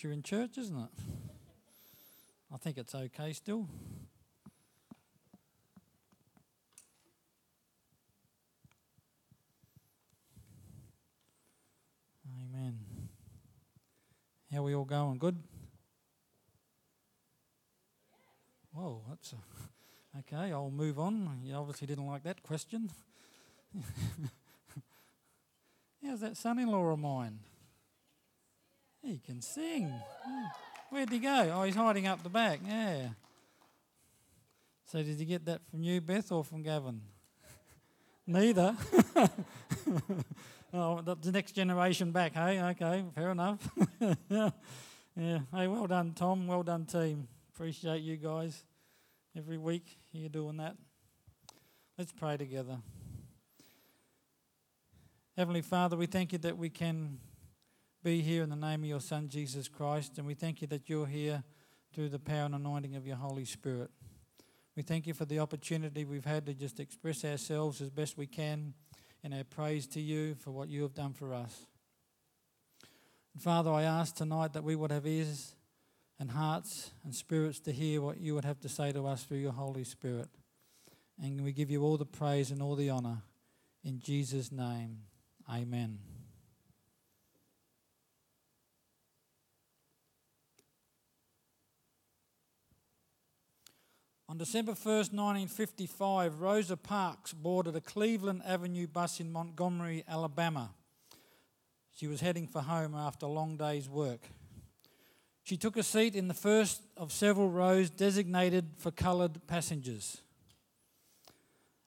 temperature in church, isn't it? I think it's okay still. Amen. How are we all going? Good? Whoa, that's a, okay. I'll move on. You obviously didn't like that question. How's that son in law of mine? He can sing. Where'd he go? Oh, he's hiding up the back. Yeah. So, did you get that from you, Beth, or from Gavin? Neither. oh, the next generation back, hey? Okay, fair enough. yeah. yeah. Hey, well done, Tom. Well done, team. Appreciate you guys. Every week you're doing that. Let's pray together. Heavenly Father, we thank you that we can be here in the name of your Son, Jesus Christ, and we thank you that you're here through the power and anointing of your Holy Spirit. We thank you for the opportunity we've had to just express ourselves as best we can in our praise to you for what you have done for us. And Father, I ask tonight that we would have ears and hearts and spirits to hear what you would have to say to us through your Holy Spirit. And we give you all the praise and all the honour. In Jesus' name, amen. On December 1st, 1955, Rosa Parks boarded a Cleveland Avenue bus in Montgomery, Alabama. She was heading for home after a long day's work. She took a seat in the first of several rows designated for coloured passengers.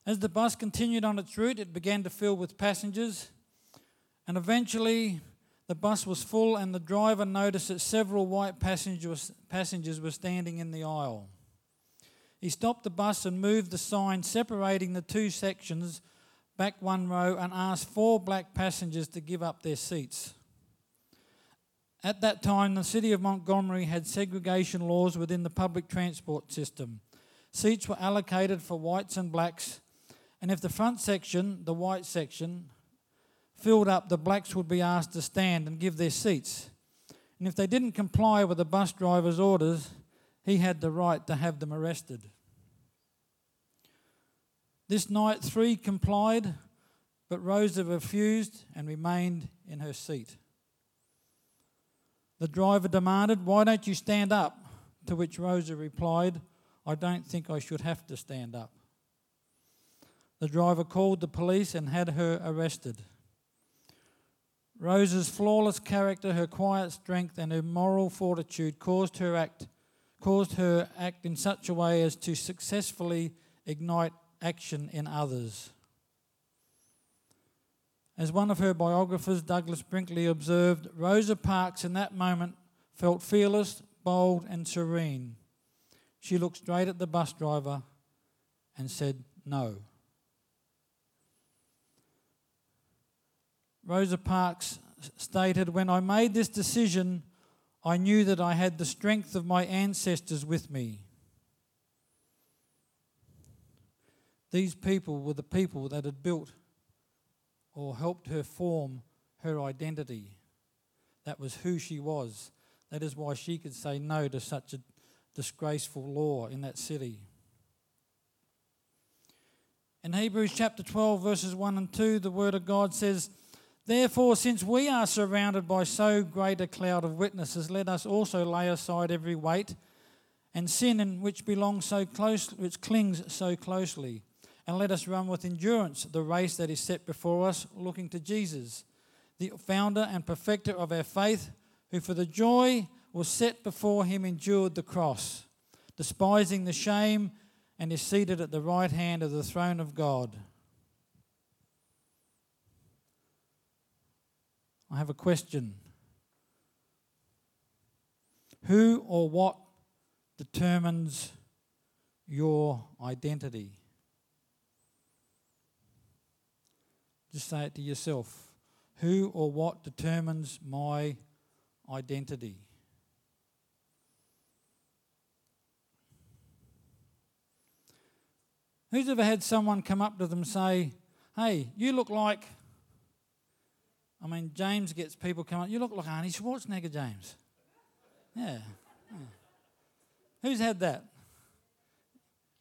As the bus continued on its route, it began to fill with passengers, and eventually the bus was full, and the driver noticed that several white passengers, passengers were standing in the aisle. He stopped the bus and moved the sign separating the two sections back one row and asked four black passengers to give up their seats. At that time, the city of Montgomery had segregation laws within the public transport system. Seats were allocated for whites and blacks, and if the front section, the white section, filled up, the blacks would be asked to stand and give their seats. And if they didn't comply with the bus driver's orders, he had the right to have them arrested. This night, three complied, but Rosa refused and remained in her seat. The driver demanded, Why don't you stand up? To which Rosa replied, I don't think I should have to stand up. The driver called the police and had her arrested. Rosa's flawless character, her quiet strength, and her moral fortitude caused her act caused her act in such a way as to successfully ignite action in others. As one of her biographers, Douglas Brinkley, observed, Rosa Parks in that moment felt fearless, bold, and serene. She looked straight at the bus driver and said, No. Rosa Parks stated, When I made this decision, I knew that I had the strength of my ancestors with me. These people were the people that had built or helped her form her identity. That was who she was. That is why she could say no to such a disgraceful law in that city. In Hebrews chapter 12, verses 1 and 2, the Word of God says, Therefore, since we are surrounded by so great a cloud of witnesses, let us also lay aside every weight and sin in which belongs so close, which clings so closely, and let us run with endurance the race that is set before us, looking to Jesus, the founder and perfecter of our faith, who for the joy was set before him endured the cross, despising the shame, and is seated at the right hand of the throne of God. I have a question. Who or what determines your identity? Just say it to yourself. Who or what determines my identity? Who's ever had someone come up to them and say, Hey, you look like I mean, James gets people coming, up, you look like Arnie Schwarzenegger, James. Yeah. yeah. Who's had that?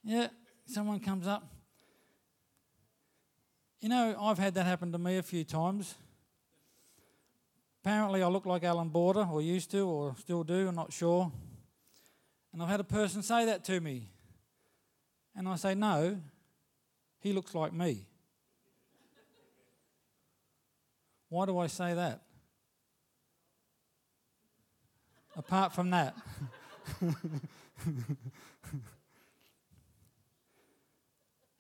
Yeah, someone comes up. You know, I've had that happen to me a few times. Apparently, I look like Allan Border, or used to, or still do, I'm not sure. And I've had a person say that to me. And I say, no, he looks like me. Why do I say that? Apart from that.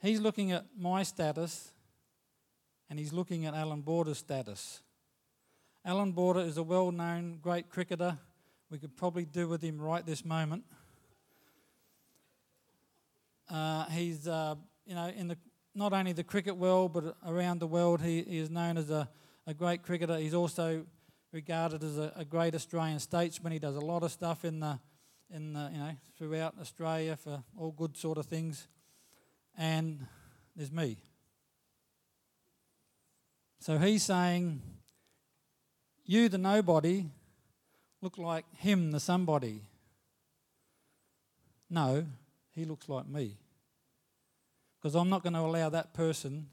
he's looking at my status and he's looking at Allan Border's status. Allan Border is a well known great cricketer. We could probably do with him right this moment. Uh, he's, uh, you know, in the not only the cricket world but around the world, he, he is known as a, a great cricketer. He's also regarded as a, a, great Australian statesman. He does a lot of stuff in the, in the, you know, throughout Australia for all good sort of things. And there's me. So he's saying, You, the nobody, look like him, the somebody. No, he looks like me. Because I'm not going to allow that person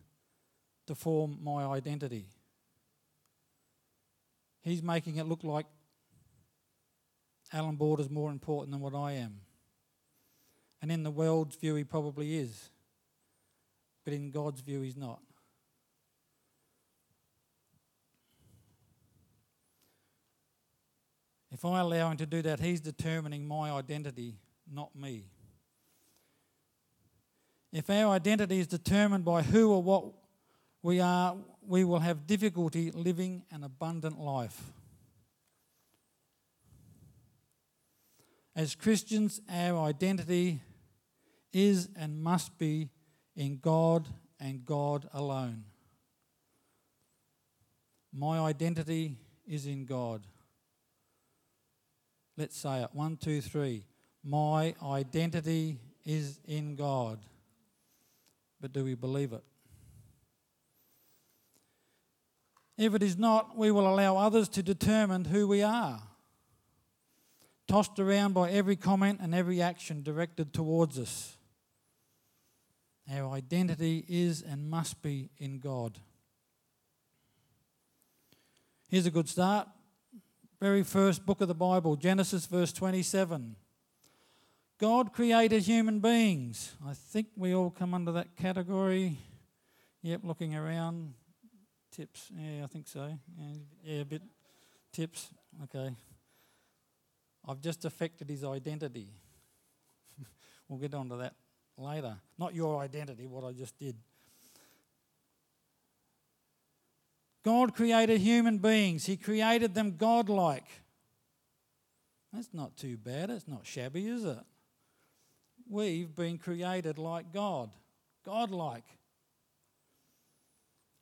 to form my identity. He's making it look like Allan Border's more important than what I am. And in the world's view, he probably is. But in God's view, he's not. If I allow him to do that, he's determining my identity, not me. If our identity is determined by who or what we are, we will have difficulty living an abundant life. As Christians, our identity is and must be in God and God alone. My identity is in God. Let's say it. One, two, three. My identity is in God. But do we believe it? If it is not, we will allow others to determine who we are. Tossed around by every comment and every action directed towards us. Our identity is and must be in God. Here's a good start very first book of the Bible, Genesis, verse 27. God created human beings. I think we all come under that category. Yep, looking around. Tips. Yeah, I think so. Yeah, yeah a bit. Tips. Okay. I've just affected his identity. we'll get onto that later. Not your identity, what I just did. God created human beings, He created them godlike. That's not too bad. It's not shabby, is it? We've been created like God, godlike,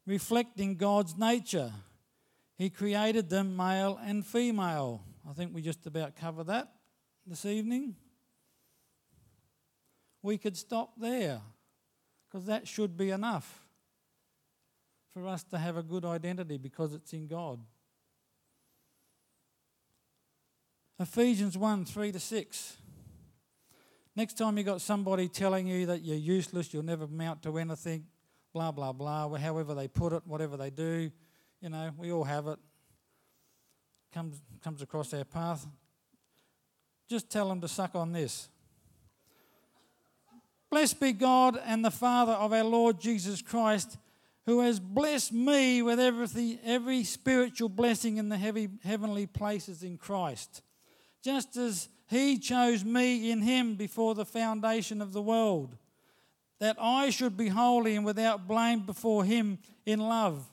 reflecting God's nature. He created them male and female. I think we just about cover that this evening. We could stop there because that should be enough for us to have a good identity because it's in God. Ephesians 1 3 to 6. Next time you got somebody telling you that you're useless, you'll never amount to anything, blah, blah, blah, however they put it, whatever they do, you know, we all have it. Comes, comes across our path. Just tell them to suck on this. Blessed be God and the Father of our Lord Jesus Christ who has blessed me with everything, every spiritual blessing in the heavy, heavenly places in Christ, just as he chose me in him before the foundation of the world, that I should be holy and without blame before him in love,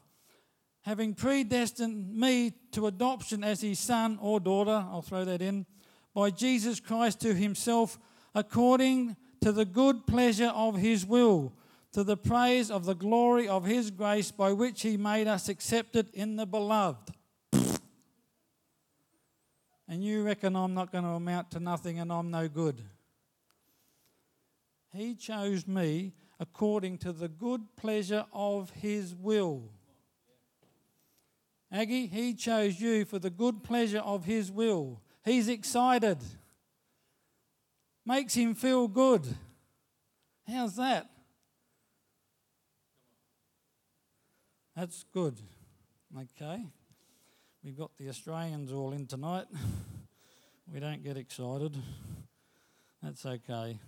having predestined me to adoption as his son or daughter, I'll throw that in, by Jesus Christ to himself, according to the good pleasure of his will to the praise of the glory of his grace by which he made us accepted in the beloved. And you reckon I'm not going to amount to nothing and I'm no good. He chose me according to the good pleasure of his will. Aggie, he chose you for the good pleasure of his will. He's excited. Makes him feel good. How's that? That's good. Okay. We've got the Australians all in tonight. we don't get excited. That's okay.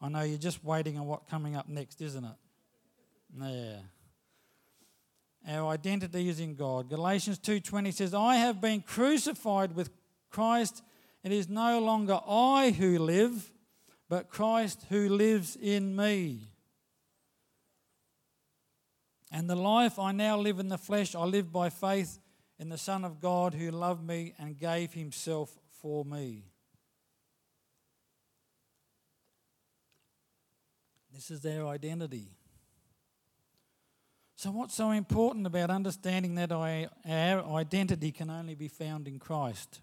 I know you're just waiting on what coming up next, isn't it? Yeah. Our identity is in God. Galatians 2:20 says, "I have been crucified with Christ. It is no longer I who live, but Christ who lives in me." And the life I now live in the flesh, I live by faith in the Son of God who loved me and gave himself for me. This is their identity. So, what's so important about understanding that our identity can only be found in Christ?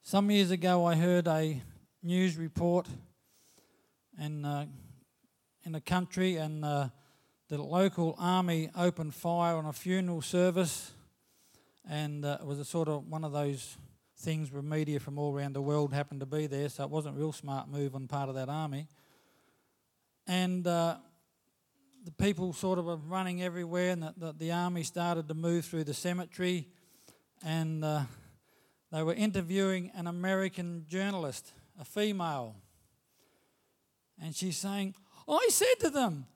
Some years ago, I heard a news report in, uh, in a country, and uh, the local army opened fire on a funeral service, and uh, it was a sort of one of those things where media from all around the world happened to be there, so it wasn't a real smart move on part of that army. And uh, the people sort of were running everywhere, and the, the, the, army started to move through the cemetery, and uh, they were interviewing an American journalist, a female. And she's saying, I said to them,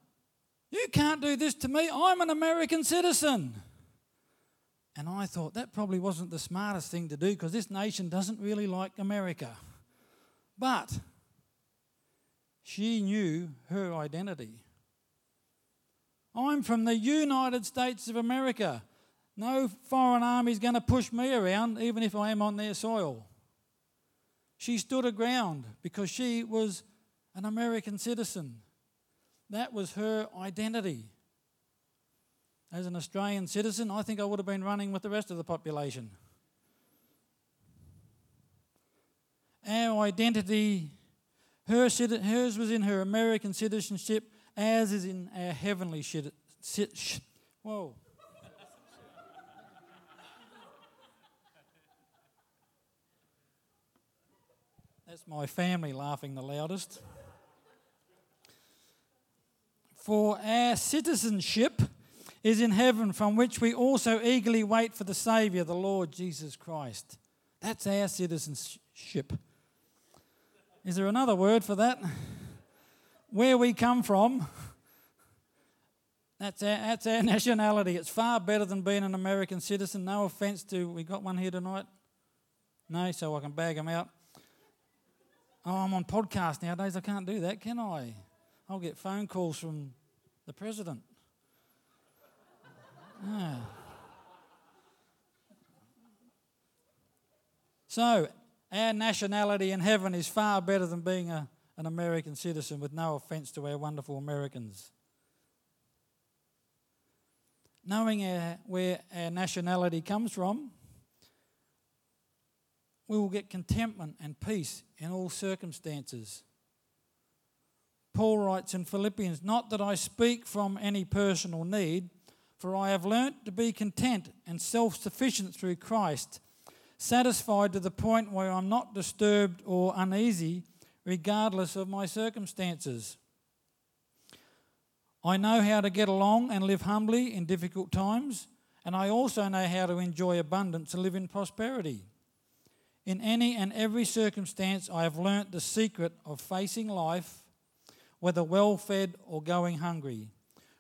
You can't do this to me. I'm an American citizen. And I thought that probably wasn't the smartest thing to do because this nation doesn't really like America. But she knew her identity. I'm from the United States of America. No foreign army is going to push me around, even if I am on their soil. She stood her ground because she was an American citizen. That was her identity. As an Australian citizen, I think I would have been running with the rest of the population. Our identity, her, hers was in her American citizenship, as is in our heavenly. Sit, sh- whoa. That's my family laughing the loudest. For our citizenship is in heaven, from which we also eagerly wait for the Saviour, the Lord Jesus Christ. That's our citizenship. Is there another word for that? where we come from, that's our, that's our nationality. It's far better than being an American citizen. No offence to, we got one here tonight? No, so I can bag them out. Oh, I'm on podcast nowadays. I can't do that, can I? I'll get phone calls from the president. Yeah. So, our nationality in heaven is far better than being a an American citizen, with no offence to our wonderful Americans. Knowing our, where our nationality comes from, we will get contentment and peace in all circumstances. Paul writes in Philippians, Not that I speak from any personal need, for I have learnt to be content and self sufficient through Christ, satisfied to the point where I'm not disturbed or uneasy regardless of my circumstances. I know how to get along and live humbly in difficult times, and I also know how to enjoy abundance and live in prosperity. In any and every circumstance, I have learnt the secret of facing life, whether well fed or going hungry,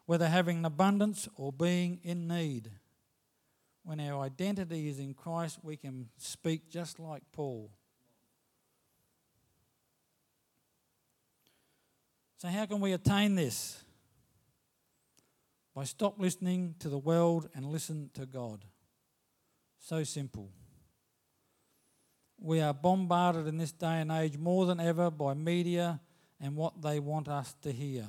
whether having an abundance or being in need. When our identity is in Christ, we can speak just like Paul. So, how can we attain this? By stop listening to the world and listen to God. So simple. We are bombarded in this day and age more than ever by media and what they want us to hear.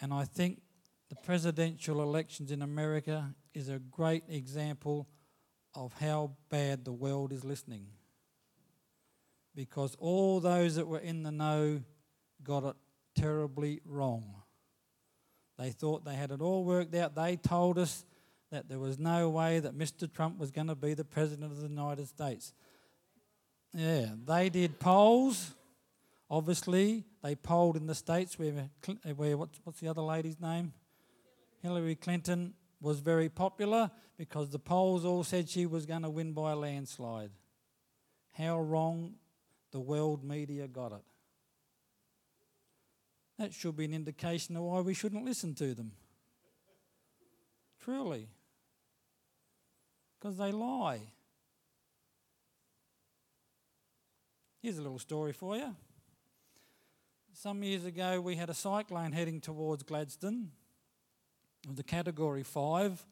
And I think the presidential elections in America is a great example of how bad the world is listening. Because all those that were in the know got it terribly wrong. They thought they had it all worked out. They told us that there was no way that Mr. Trump was going to be the President of the United States. Yeah, they did polls. Obviously, they polled in the states where, where what's, what's the other lady's name? Hillary Clinton was very popular because the polls all said she was going to win by a landslide. How wrong the world media got it. That should be an indication of why we shouldn't listen to them. Truly. Because they lie. Here's a little story for you. Some years ago, we had a cyclone heading towards Gladstone. Was a category five,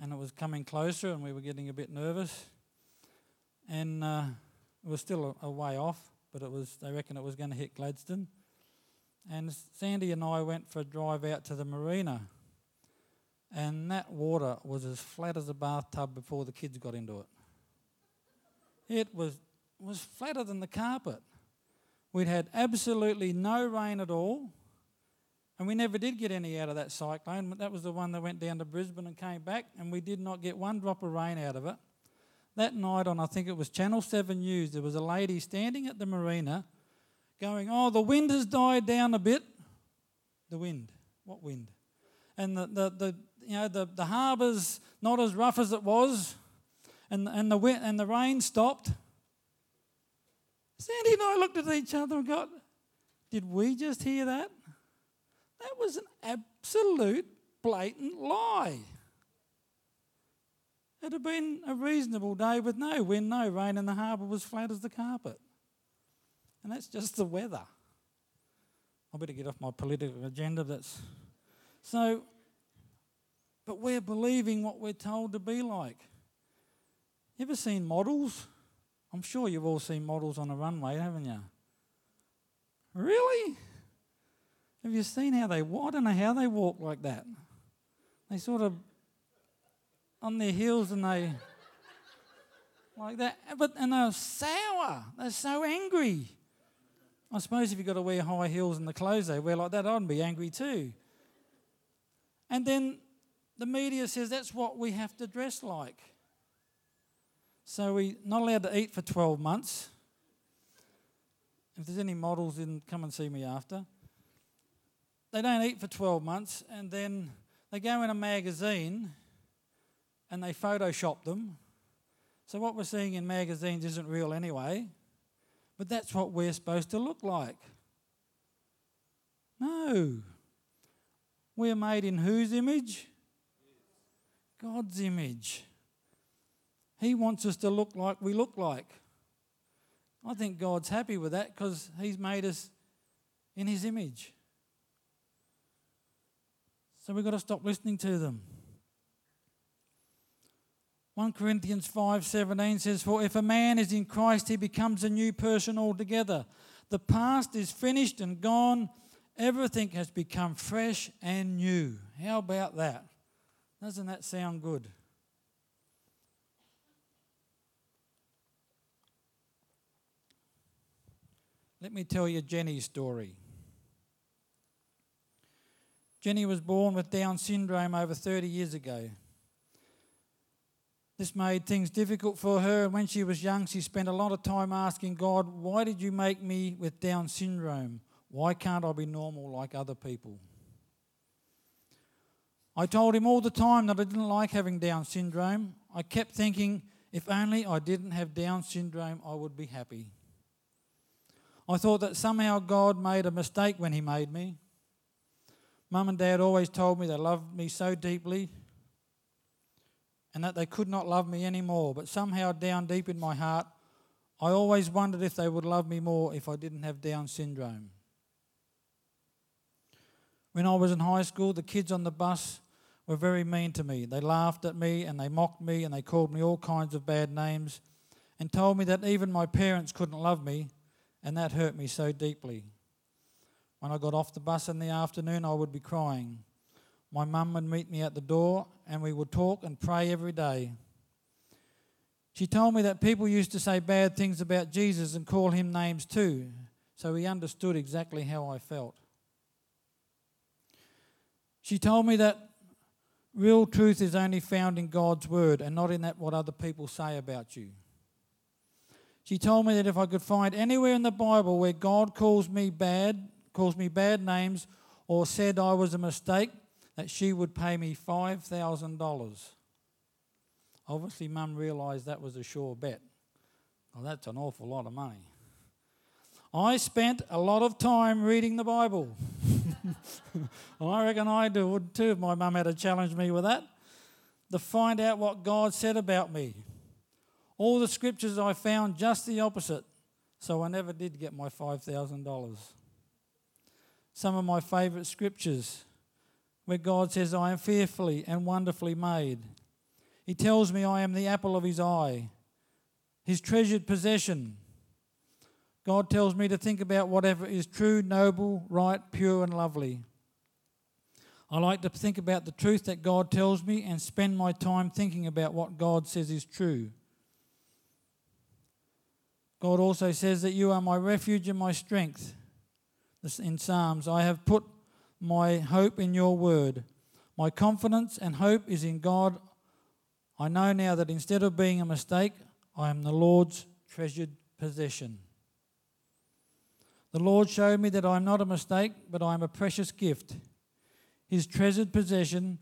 and it was coming closer, and we were getting a bit nervous. And uh, it was still a, a, way off, but it was. They reckon it was going to hit Gladstone. And Sandy and I went for a drive out to the marina, and that water was as flat as a bathtub before the kids got into it. It was was flatter than the carpet. We'd had absolutely no rain at all, and we never did get any out of that cyclone. That was the one that went down to Brisbane and came back, and we did not get one drop of rain out of it. That night on, I think it was Channel 7 News, there was a lady standing at the marina going, Oh, the wind has died down a bit. The wind. What wind? And the, the, the you know, the, the harbour's not as rough as it was, and, and, the, wind, and the rain stopped. Sandy and I looked at each other and got, did we just hear that? That was an absolute blatant lie. It had been a reasonable day with no wind, no rain, and the harbour was flat as the carpet. And that's just the weather. I better get off my political agenda. That's so. But we're believing what we're told to be like. You ever seen models? I'm sure you've all seen models on a runway, haven't you? Really? Have you seen how they walk? I don't know how they walk like that. They sort of on their heels and they like that. But and they're sour. They're so angry. I suppose if you've got to wear high heels and the clothes they wear like that, I'd be angry too. And then the media says that's what we have to dress like. So we're not allowed to eat for 12 months. If there's any models, then come and see me after. They don't eat for 12 months, and then they go in a magazine and they Photoshop them. So what we're seeing in magazines isn't real anyway, but that's what we're supposed to look like. No. We're made in whose image? God's image. He wants us to look like we look like. I think God's happy with that because He's made us in His image. So we've got to stop listening to them. 1 Corinthians 5:17 says for if a man is in Christ he becomes a new person altogether. The past is finished and gone. Everything has become fresh and new. How about that? Doesn't that sound good? Let me tell you Jenny's story. Jenny was born with Down syndrome over 30 years ago. This made things difficult for her, and when she was young, she spent a lot of time asking God, Why did you make me with Down syndrome? Why can't I be normal like other people? I told him all the time that I didn't like having Down syndrome. I kept thinking, if only I didn't have Down syndrome, I would be happy. I thought that somehow God made a mistake when He made me. Mum and Dad always told me they loved me so deeply and that they could not love me anymore. But somehow, down deep in my heart, I always wondered if they would love me more if I didn't have Down syndrome. When I was in high school, the kids on the bus were very mean to me. They laughed at me and they mocked me and they called me all kinds of bad names and told me that even my parents couldn't love me and that hurt me so deeply. When I got off the bus in the afternoon, I would be crying. My mum would meet me at the door, and we would talk and pray every day. She told me that people used to say bad things about Jesus and call him names too, so he understood exactly how I felt. She told me that Real truth is only found in God's word and not in that what other people say about you. She told me that if I could find anywhere in the Bible where God calls me bad, calls me bad names, or said I was a mistake, that she would pay me $5,000. Obviously, Mum realised that was a sure bet. Well, that's an awful lot of money. I spent a lot of time reading the Bible. I reckon I would too if my mum had to challenge me with that. To find out what God said about me. All the scriptures I found just the opposite, so I never did get my $5,000. Some of my favourite scriptures where God says, I am fearfully and wonderfully made. He tells me I am the apple of his eye, his treasured possession. God tells me to think about whatever is true, noble, right, pure, and lovely. I like to think about the truth that God tells me and spend my time thinking about what God says is true. God also says that you are my refuge and my strength. In Psalms, I have put my hope in your word. My confidence and hope is in God. I know now that instead of being a mistake, I am the Lord's treasured possession. The Lord showed me that I am not a mistake, but I am a precious gift, His treasured possession.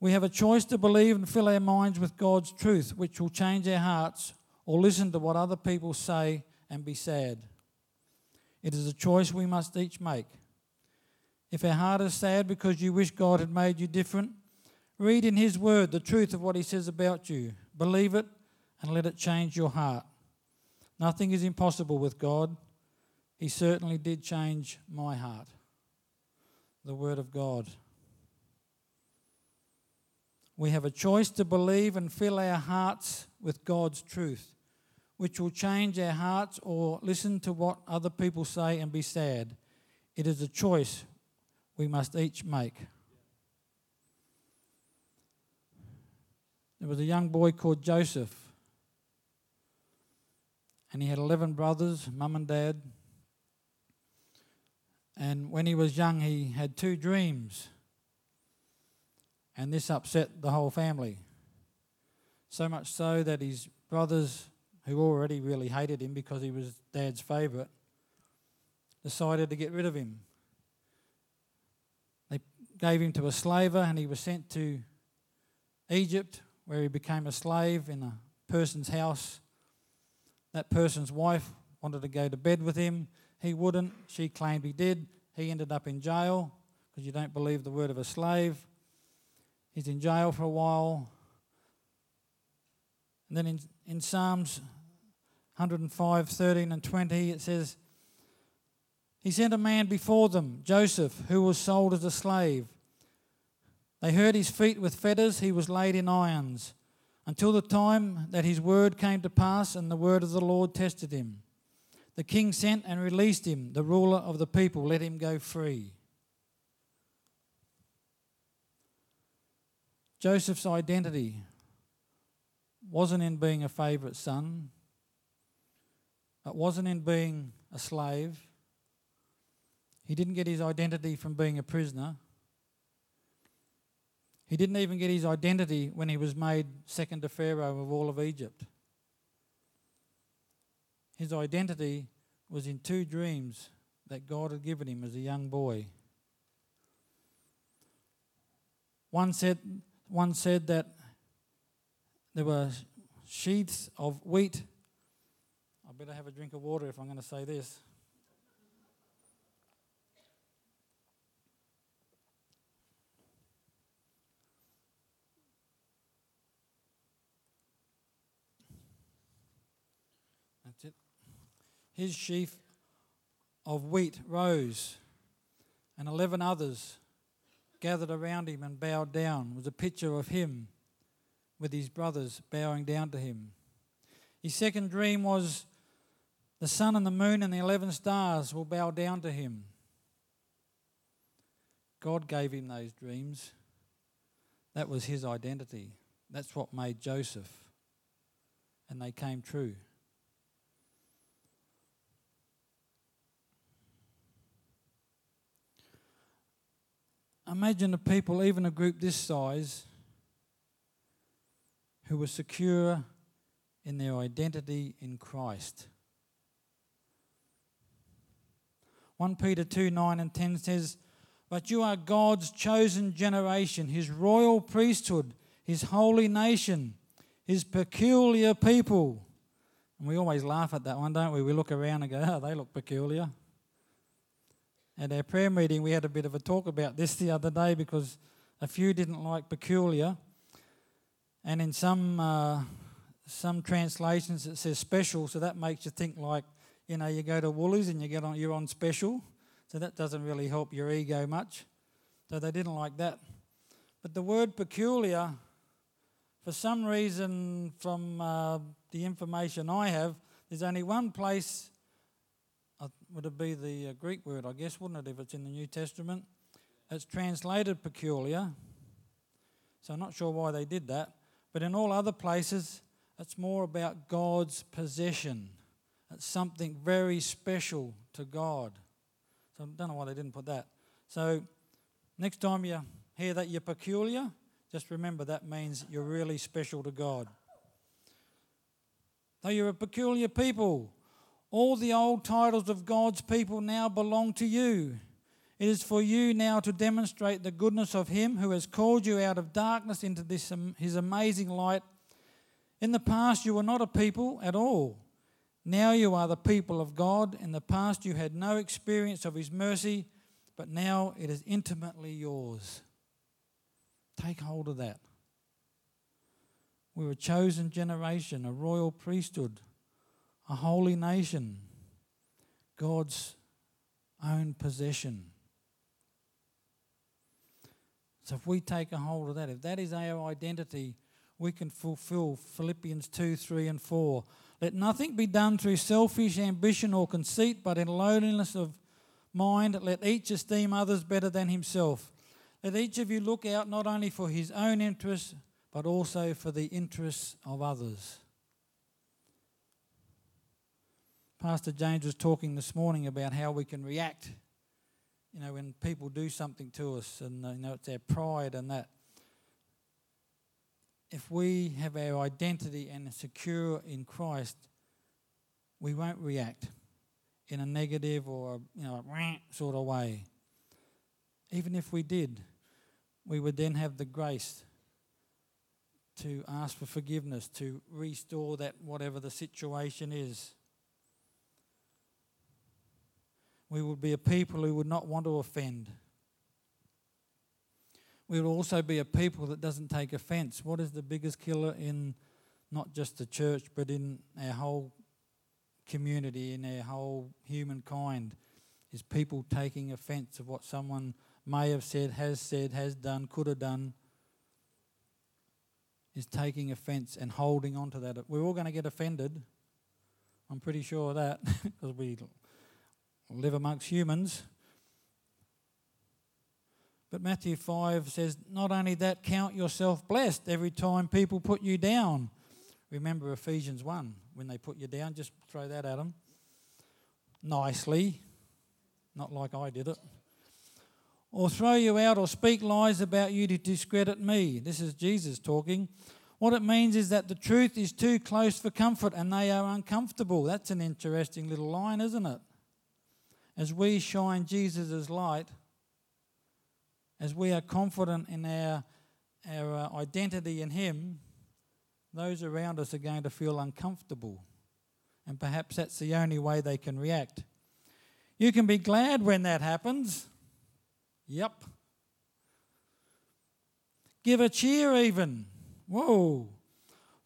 We have a choice to believe and fill our minds with God's truth, which will change our hearts, or listen to what other people say and be sad. It is a choice we must each make. If our heart is sad because you wish God had made you different, read in His Word the truth of what He says about you. Believe it and let it change your heart. Nothing is impossible with God. He certainly did change my heart. The Word of God. We have a choice to believe and fill our hearts with God's truth, which will change our hearts or listen to what other people say and be sad. It is a choice we must each make. There was a young boy called Joseph, and he had 11 brothers, mum and dad. And when he was young, he had two dreams. And this upset the whole family. So much so that his brothers, who already really hated him because he was dad's favourite, decided to get rid of him. They gave him to a slaver and he was sent to Egypt where he became a slave in a person's house. That person's wife wanted to go to bed with him. He wouldn't. She claimed he did. He ended up in jail because you don't believe the word of a slave. He's in jail for a while. And then in, in Psalms 105, 13 and 20, it says, He sent a man before them, Joseph, who was sold as a slave. They hurt his feet with fetters, he was laid in irons, until the time that his word came to pass and the word of the Lord tested him. The king sent and released him. The ruler of the people let him go free. Joseph's identity wasn't in being a favourite son, it wasn't in being a slave. He didn't get his identity from being a prisoner. He didn't even get his identity when he was made second to Pharaoh of all of Egypt. His identity was in two dreams that God had given him as a young boy. One said, one said that there were sheaths of wheat. I better have a drink of water if I'm going to say this. That's it. His sheaf of wheat rose, and eleven others gathered around him and bowed down. Was a picture of him with his brothers bowing down to him. His second dream was the sun and the moon and the eleven stars will bow down to him. God gave him those dreams. That was his identity. That's what made Joseph. And they came true. imagine a people, even a group this size, who were secure in their identity in Christ. 1 Peter 2 9 and 10 says, But you are God's chosen generation, his royal priesthood, his holy nation, his peculiar people. And we always laugh at that one, don't we? We look around and go, Oh, they look peculiar. At our prayer meeting, we had a bit of a talk about this the other day because a few didn't like peculiar. And in some, uh, some translations, it says special, so that makes you think like you know, you go to Woolies and you get on, you're on special, so that doesn't really help your ego much. So they didn't like that. But the word peculiar, for some reason, from uh, the information I have, there's only one place. Uh, would it be the uh, Greek word, I guess, wouldn't it, if it's in the New Testament? It's translated peculiar. So I'm not sure why they did that. But in all other places, it's more about God's possession. It's something very special to God. So I don't know why they didn't put that. So next time you hear that you're peculiar, just remember that means you're really special to God. Though you're a peculiar people, all the old titles of God's people now belong to you. It is for you now to demonstrate the goodness of Him who has called you out of darkness into this, His amazing light. In the past, you were not a people at all now you are the people of God. In the past, you had no experience of His mercy, but now it is intimately yours. Take hold of that. We're a chosen generation, a royal priesthood, a holy nation, God's own possession. So if we take a hold of that, if that is our identity, we can fulfill Philippians 2, 3, and 4 let nothing be done through selfish ambition or conceit, but in lowliness of mind, let each esteem others better than himself. Let each of you look out not only for his own interests, but also for the interests of others. Pastor James was talking this morning about how we can react, you know, when people do something to us, and uh, you know, it's our pride and that if we have our identity and secure in Christ, we won't react in a negative or you know sort of way. Even if we did, we would then have the grace to ask for forgiveness, to restore that whatever the situation is. We would be a people who would not want to offend we will also be a people that doesn't take offense. What is the biggest killer in not just the church, but in our whole community, in our whole humankind? Is people taking offense of what someone may have said, has said, has done, could have done. Is taking offense and holding on to that. We're all going to get offended. I'm pretty sure of that because we live amongst humans. But Matthew 5 says, not only that, count yourself blessed every time people put you down. Remember Ephesians 1, when they put you down, just throw that at them nicely, not like I did it. Or throw you out or speak lies about you to discredit me. This is Jesus talking. What it means is that the truth is too close for comfort and they are uncomfortable. That's an interesting little line, isn't it? As we shine Jesus' light, as we are confident in our, our uh, identity in Him, those around us are going to feel uncomfortable. And perhaps that's the only way they can react. You can be glad when that happens. Yep. Give a cheer, even. Whoa.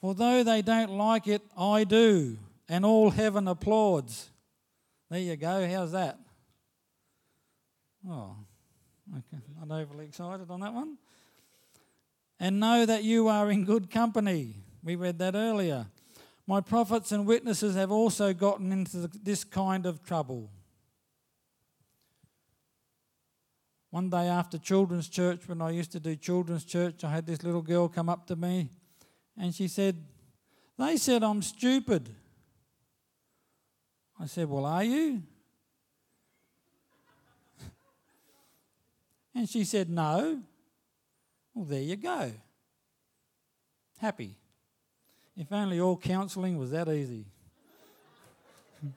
For though they don't like it, I do. And all heaven applauds. There you go. How's that? Oh, Okay, not overly excited on that one. And know that you are in good company. We read that earlier. My prophets and witnesses have also gotten into this kind of trouble. One day after children's church, when I used to do children's church, I had this little girl come up to me and she said, They said I'm stupid. I said, Well, are you? And she said, No. Well, there you go. Happy. If only all counselling was that easy.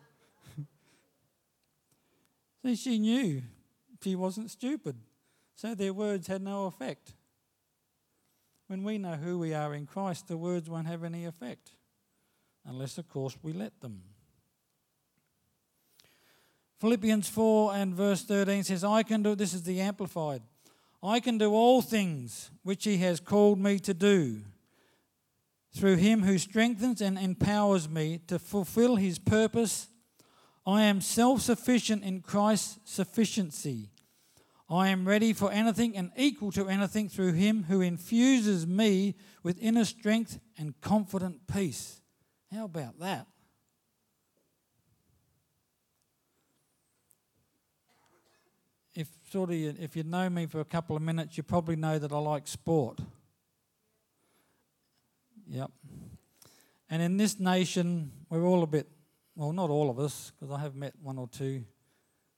See, she knew she wasn't stupid, so their words had no effect. When we know who we are in Christ, the words won't have any effect, unless, of course, we let them. Philippians 4 and verse 13 says, I can do, this is the Amplified, I can do all things which He has called me to do through Him who strengthens and empowers me to fulfill His purpose. I am self sufficient in Christ's sufficiency. I am ready for anything and equal to anything through Him who infuses me with inner strength and confident peace. How about that? if sort of if you know me for a couple of minutes, you probably know that I like sport. Yep. And in this nation, we're all a bit, well, not all of us, because I have met one or two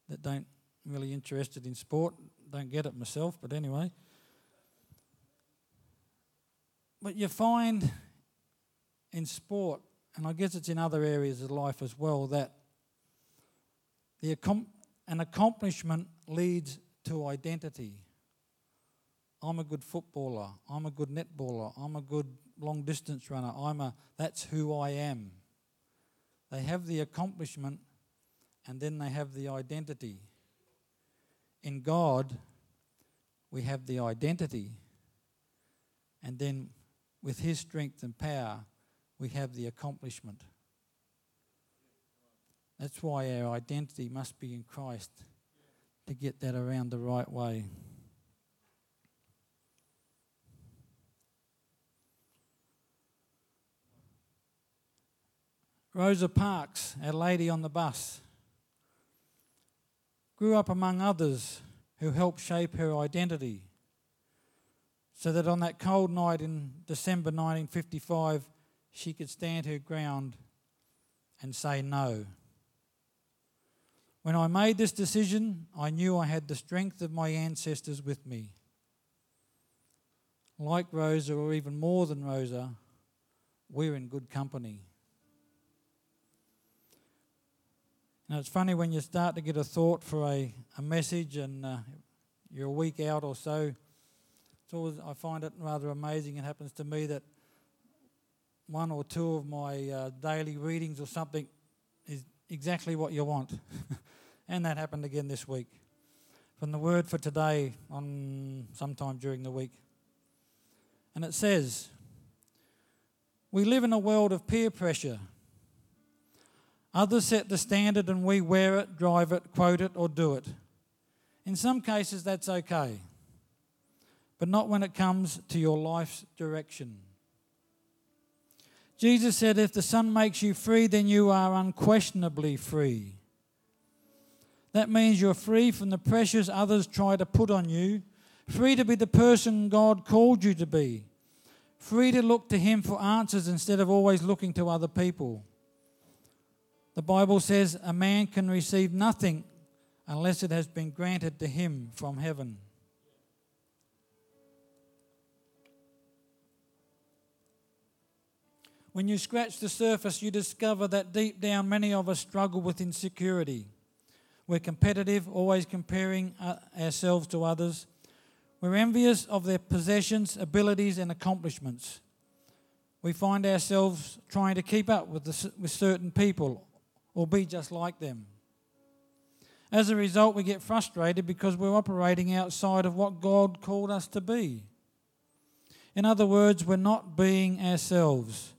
that don't really interested in sport. Don't get it myself, but anyway. But you find in sport, and I guess it's in other areas of life as well, that the an accomplishment leads to identity. I'm a good footballer. I'm a good netballer. I'm a good long distance runner. I'm a that's who I am. They have the accomplishment and then they have the identity. In God, we have the identity. And then with his strength and power, we have the accomplishment. That's why our identity must be in Christ to get that around the right way. Rosa Parks, our lady on the bus, grew up among others who helped shape her identity. So that on that cold night in December 1955, she could stand her ground and say no. When I made this decision, I knew I had the strength of my ancestors with me. Like Rosa, or even more than Rosa, we're in good company. Now, it's funny when you start to get a thought for a, a message and uh, you're a week out or so. It's always, I find it rather amazing. It happens to me that one or two of my uh, daily readings or something is exactly what you want. And that happened again this week. From the word for today on sometime during the week. And it says, We live in a world of peer pressure. Others set the standard and we wear it, drive it, quote it, or do it. In some cases, that's okay, but not when it comes to your life's direction. Jesus said, If the Son makes you free, then you are unquestionably free. That means you're free from the pressures others try to put on you, free to be the person God called you to be, free to look to Him for answers instead of always looking to other people. The Bible says a man can receive nothing unless it has been granted to him from heaven. When you scratch the surface, you discover that deep down many of us struggle with insecurity. We're competitive, always comparing uh, ourselves to others. We're envious of their possessions, abilities, and accomplishments. We find ourselves trying to keep up with, the, with certain people or be just like them. As a result, we get frustrated because we're operating outside of what God called us to be. In other words, we're not being ourselves,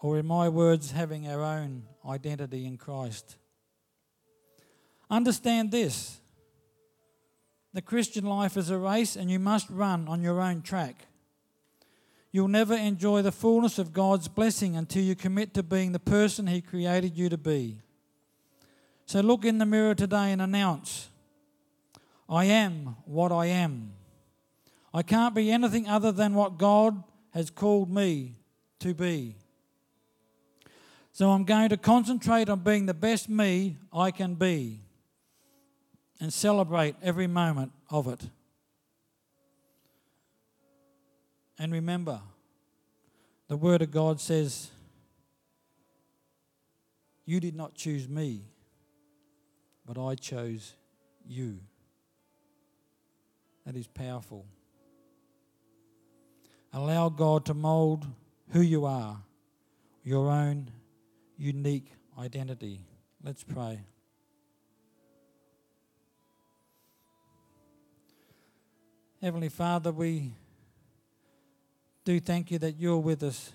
or in my words, having our own identity in Christ. Understand this the Christian life is a race, and you must run on your own track. You'll never enjoy the fullness of God's blessing until you commit to being the person He created you to be. So look in the mirror today and announce I am what I am. I can't be anything other than what God has called me to be. So I'm going to concentrate on being the best me I can be. And celebrate every moment of it. And remember, the Word of God says, You did not choose me, but I chose you. That is powerful. Allow God to mold who you are, your own unique identity. Let's pray. Heavenly Father, we do thank you that you're with us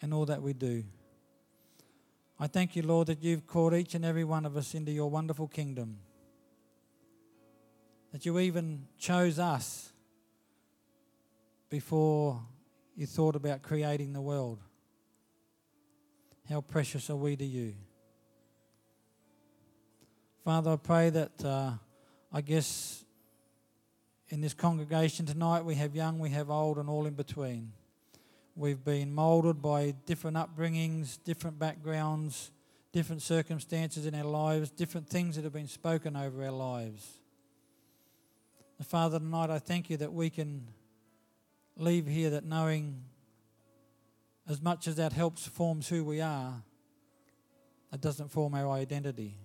in all that we do. I thank you, Lord, that you've called each and every one of us into your wonderful kingdom. That you even chose us before you thought about creating the world. How precious are we to you? Father, I pray that uh, I guess in this congregation tonight, we have young, we have old, and all in between. We've been moulded by different upbringings, different backgrounds, different circumstances in our lives, different things that have been spoken over our lives. Father, tonight I thank you that we can leave here that knowing as much as that helps forms who we are, it doesn't form our identity.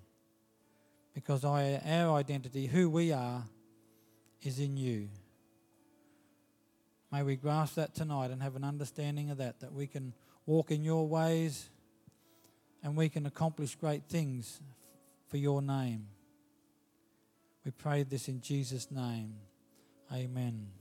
Because our identity, who we are, is in you. May we grasp that tonight and have an understanding of that, that we can walk in your ways and we can accomplish great things for your name. We pray this in Jesus' name. Amen.